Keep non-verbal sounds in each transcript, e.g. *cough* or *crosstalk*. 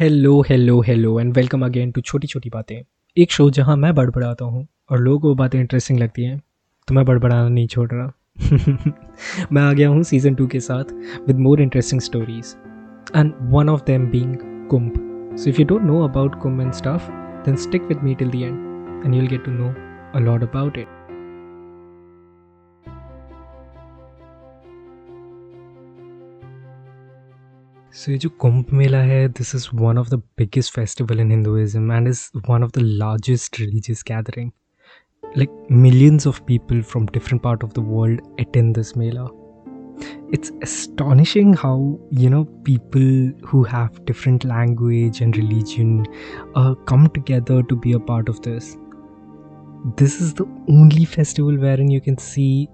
Hello hello hello and welcome again to Chhoti Chhoti Baatein एक show जहाँ मैं बड़बड़ाता हूँ और लोगों को बातें इंटरेस्टिंग लगती हैं तो मैं बड़बड़ाना नहीं छोड़ रहा। *laughs* मैं आ गया हूँ सीज़न टू के साथ with more interesting stories and one of them being Kumbh so if you don't know about Kumbh and stuff then stick with me till the end and you will get to know a lot about it सो ये जो कुंभ मेला है this is one of the biggest festival in Hinduism and is one of the largest religious gathering like millions of people from different part of the world attend this mela it's astonishing how you know people who have different language and religion uh, come together to be a part of this this is the only festival wherein you can see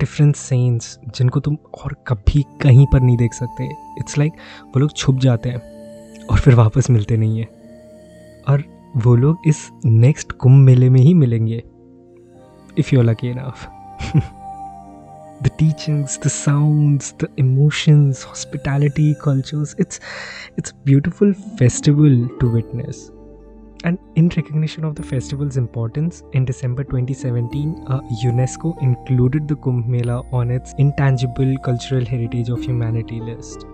different sense जिनको तुम और कभी कहीं पर नहीं देख सकते। It's like like, वो लोग छुप जाते हैं और फिर वापस मिलते नहीं हैं। और वो लोग इस नेक्स्ट कुंभ मेले में ही मिलेंगे। If you lucky enough the teachings the sound the emotions hospitality cultures it's it's beautiful festival to witness and in recognition of the festival's importance, in December 2017, uh, UNESCO included the Kumbh Mela on its Intangible Cultural Heritage of Humanity list.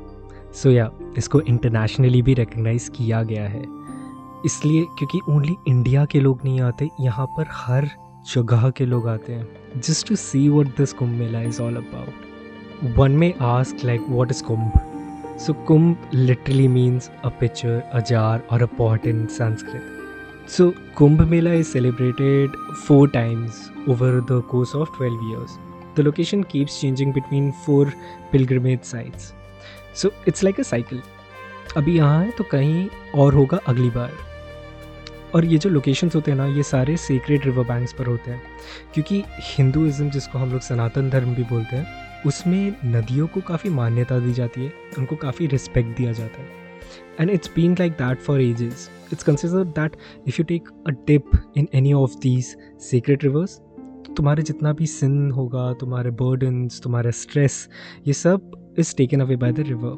So yeah इसको internationally भी recognise किया गया है इसलिए क्योंकि only India के लोग नहीं आते यहाँ पर हर जगह के लोग आते हैं just to see what this Kumbh Mela is all about one may ask like what is Kumbh So Kumbh literally means a pitcher, a jar, or a pot in Sanskrit. So Kumbh Mela is celebrated four times over the course of 12 years. The location keeps changing between four pilgrimage sites. So it's like a cycle. अभी यहाँ है तो कहीं और होगा अगली बार और ये जो लोकेशंस होते हैं ना ये सारे सीक्रेट रिवर बैंक्स पर होते हैं क्योंकि हिंदुज़म जिसको हम लोग सनातन धर्म भी बोलते हैं उसमें नदियों को काफ़ी मान्यता दी जाती है उनको काफ़ी रिस्पेक्ट दिया जाता है and it's been like that for ages it's consider that if you take a tip in any of these secret reverse तुम्हारे जितना भी सिन होगा तुम्हारे बर्डन्स तुम्हारा स्ट्रेस ये सब is taken away by the river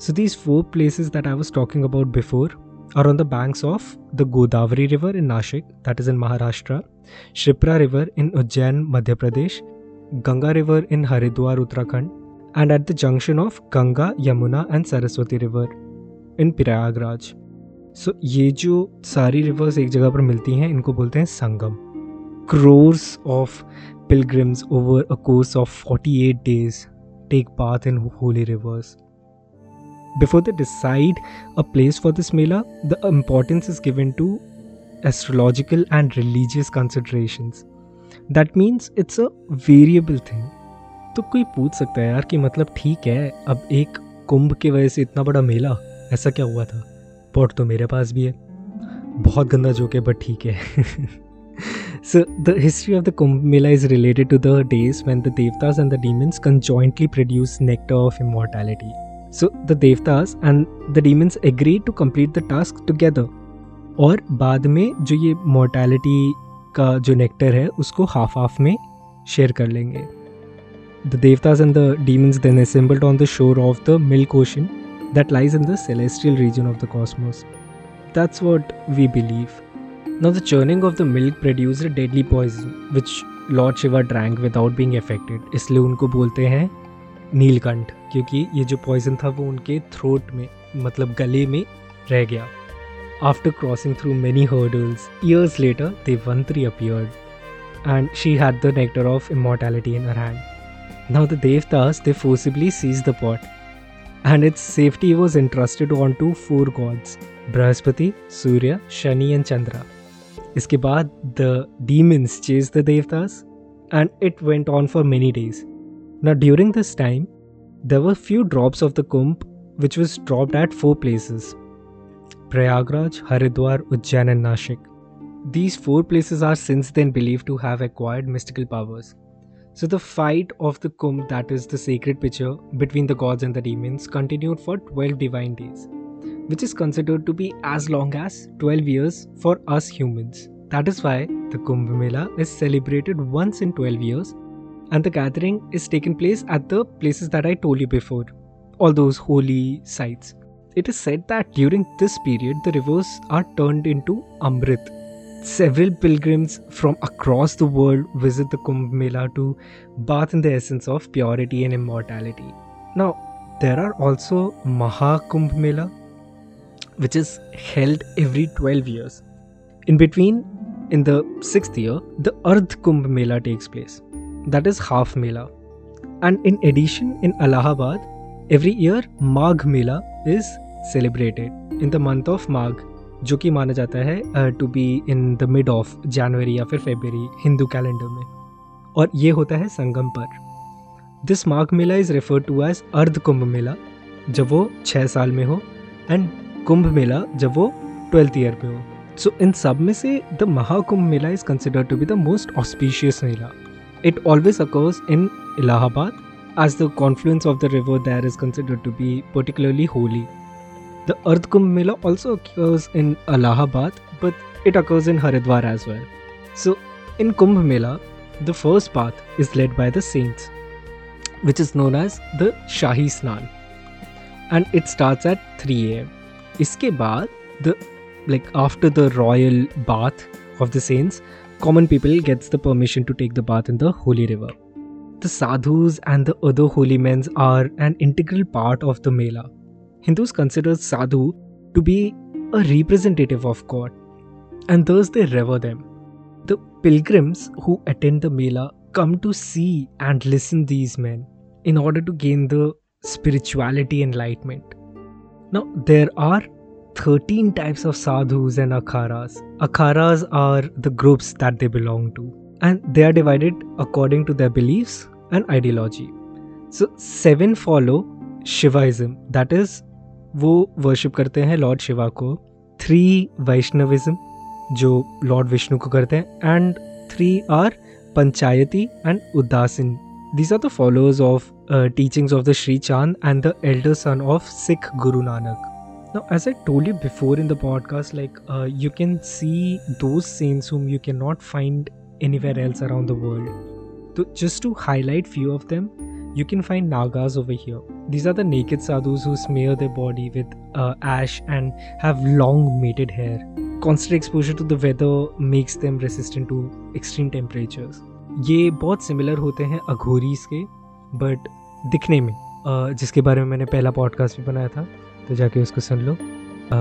so these four places that I was talking about before are on the banks of the Godavari River in Nashik, that is in Maharashtra, Shipra River in Ujjain, Madhya Pradesh, Ganga River in Haridwar, Uttarakhand, and at the junction of Ganga, Yamuna and Saraswati River in Prayagraj. So ये जो सारी reverse एक जगह पर मिलती हैं, इनको बोलते हैं Sangam. Crores of pilgrims over a course of 48 days take bath in holy rivers before the decide a place for this mela the importance is given to astrological and religious considerations that means it's a variable thing तो कोई पूछ सकता है यार कि मतलब ठीक है, अब एक कुंभ के वजह से इतना बड़ा मेला? ऐसा क्या हुआ था? पॉट तो मेरे पास भी है। बहुत गंदा जोक है बट ठीक है। So the history of the Kumbh Mela is related to the days when the devatas and the demons conjointly produce nectar of immortality so the devatas and the demons agree to complete the task together और बाद में जो ये mortality का जो nectar है, उसको half half में शेयर कर लेंगे। The devatas and the demons then assembled on the shore of the milk ocean that lies in the celestial region of the cosmos. That's what we believe. Now, the churning of the milk produced a deadly poison, which Lord Shiva drank without being affected इसलिए उनको बोलते हैं नीलकंठ क्योंकि ये जो poison था वो उनके थ्रोट में मतलब गले में रह गया after crossing through many hurdles years later Dhanvantari appeared and she had the nectar of immortality in her hand now the devatas they forcibly seize the pot and its safety was entrusted onto four gods, Brahaspati, Surya, Shani and Chandra. इसके बाद the demons chased the Devtas, and it went on for many days. Now during this time, there were few drops of the kumbh which was dropped at four places Prayagraj, Haridwar, Ujjain, and Nashik. These four places are since then believed to have acquired mystical powers. So the fight of the Kumbh, that is the sacred pitcher between the gods and the demons, continued for 12 divine days, which is considered to be as long as 12 years for us humans. That is why the Kumbh Mela is celebrated once in 12 years and the gathering is taken place at the places that I told you before, all those holy sites. It is said that during this period, the rivers are turned into Amrit. Several pilgrims from across the world visit the Kumbh Mela to bath in the essence of purity and immortality. Now, there are also Maha Kumbh Mela, which is held every 12 years. In between, in the sixth year, the Ardh Kumbh Mela takes place, that is half Mela. And in addition, in Allahabad, every year Magh Mela is celebrated in the month of Magh, जो कि माना जाता है to be in the mid of January या फिर February Hindu calendar में। और ये होता है संगम पर। This Magh Mela is refer to as Ardh Kumbh Mela, जब वो छः साल में हो एंड कुंभ मेला जब वो ट्वेल्थ ईयर पे हो। सो इन सब में से the Mahakumbh Mela is consider to be the most auspicious mela. It always occurs in Allahabad as the confluence of the river there is considered to be particularly holy. The Ardh Kumbh Mela also occurs in Allahabad, but it occurs in Haridwar as well. So, in Kumbh Mela, the first bath is led by the saints, which is known as the Shahi Snan, and it starts at 3 a.m. Iske बाद the like after the royal bath of the saints, common people gets the permission to take the bath in the holy river. The sadhus and the other holy men are an integral part of the mela Hindus consider sadhu to be a representative of God, and thus they revere them. The pilgrims who attend the Mela come to see and listen these men in order to gain the spirituality enlightenment. Now there are 13 types of sadhus and akharas. Akharas are the groups that they belong to, and they are divided according to their beliefs and ideology. So, seven follow Shivaism, that is, वो worship करते हैं lord Shiva को three Vaishnavism जो lord Vishnu को करते हैं and three are Panchayati and Udasin are the followers of uh, teachings of the Sri Chand and the elder son of Sikh Guru Nanak. Now, as I told you before in the podcast, like uh, you can see those saints whom you cannot find anywhere else around the world. So, just to highlight few of them, you can find Nagas over here. These are the naked sadhus who smear their body with uh, ash and have long mated hair. Constant exposure to the weather makes them resistant to extreme temperatures. ये बहुत similar होते हैं अघोरीज के but दिखने में uh, जिसके बारे में मैंने पहला पॉडकास्ट भी बनाया था तो जाके उसको सुन लो आ,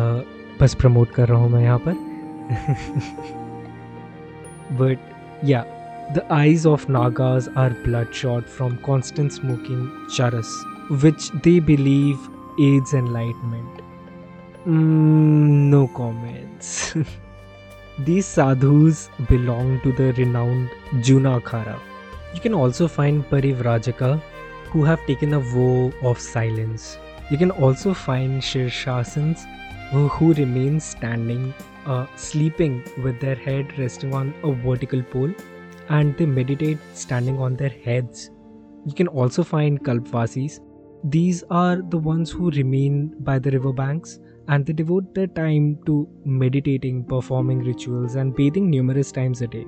बस प्रमोट कर रहा हूँ मैं यहाँ पर बट या The eyes of Nagas are bloodshot from constant smoking charas, which they believe aids enlightenment. Mm, no comments. *laughs* These sadhus belong to the renowned Junakhara. You can also find Parivrajaka, who have taken a vow of silence. You can also find Shirshasans, who, who remain standing, uh, sleeping with their head resting on a vertical pole and they meditate standing on their heads. You can also find Kalpvasis. These are the ones who remain by the riverbanks and they devote their time to meditating, performing rituals, and bathing numerous times a day.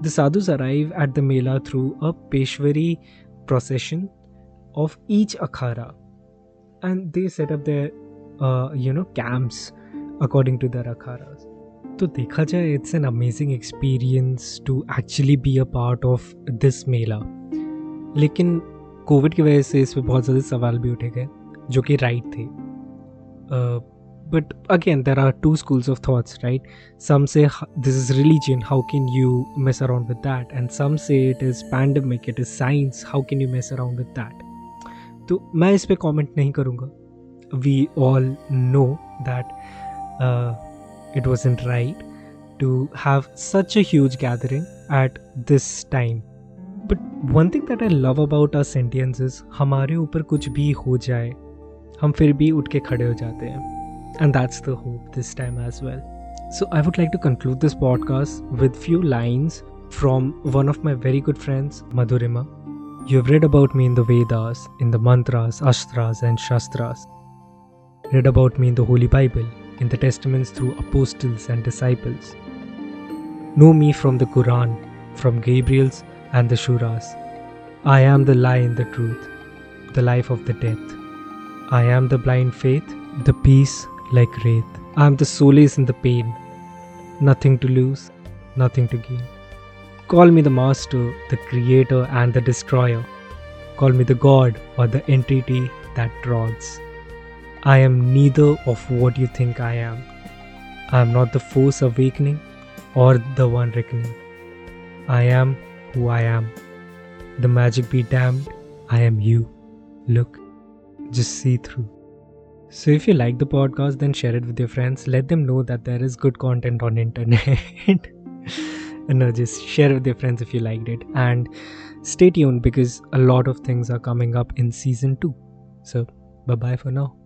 The sadhus arrive at the Mela through a Peshwai procession of each akhara and they set up their uh, you know camps according to their akharas तो देखा जाए it's an amazing experience to actually be a part of this mela लेकिन Covid की वजह से इस पर बहुत ज़्यादा सवाल भी उठे गए, जो कि राइट थे। But again there are two schools of thoughts right some say this is religion how can you mess around with that and some say it is pandemic it is science how can you mess around with that तो मैं इस पर comment नहीं करूँगा। We all know that it was in right to have such a huge gathering at this time but one thing that I love about are sentences हमारे ऊपर कुछ भी हो जाए हम फिर भी उठ के खड़े हो जाते हैं and that's the hope this time as well so I would like to conclude this podcast with few lines from one of my very good friends Madhurima You have read about me in the Vedas, in the mantras, astras, and shastras. Read about me in the Holy Bible, in the Testaments through apostles and disciples. Know me from the Quran, from Gabriel's and the Shuras. I am the lie and the truth, the life of the death. I am the blind faith the peace like wraith. I am the solace in the pain. Nothing to lose, nothing to gain. Call me the master, the creator, and the destroyer. Call me the god or the entity that trods. I am neither of what you think I am. I am not the force awakening or the one reckoning. I am who I am. The magic be damned, I am you. Look, just see through. So if you like the podcast, then share it with your friends. Let them know that there is good content on internet. *laughs* and no, just share it with your friends if you liked it. And stay tuned because a lot of things are coming up in season two. So bye bye for now.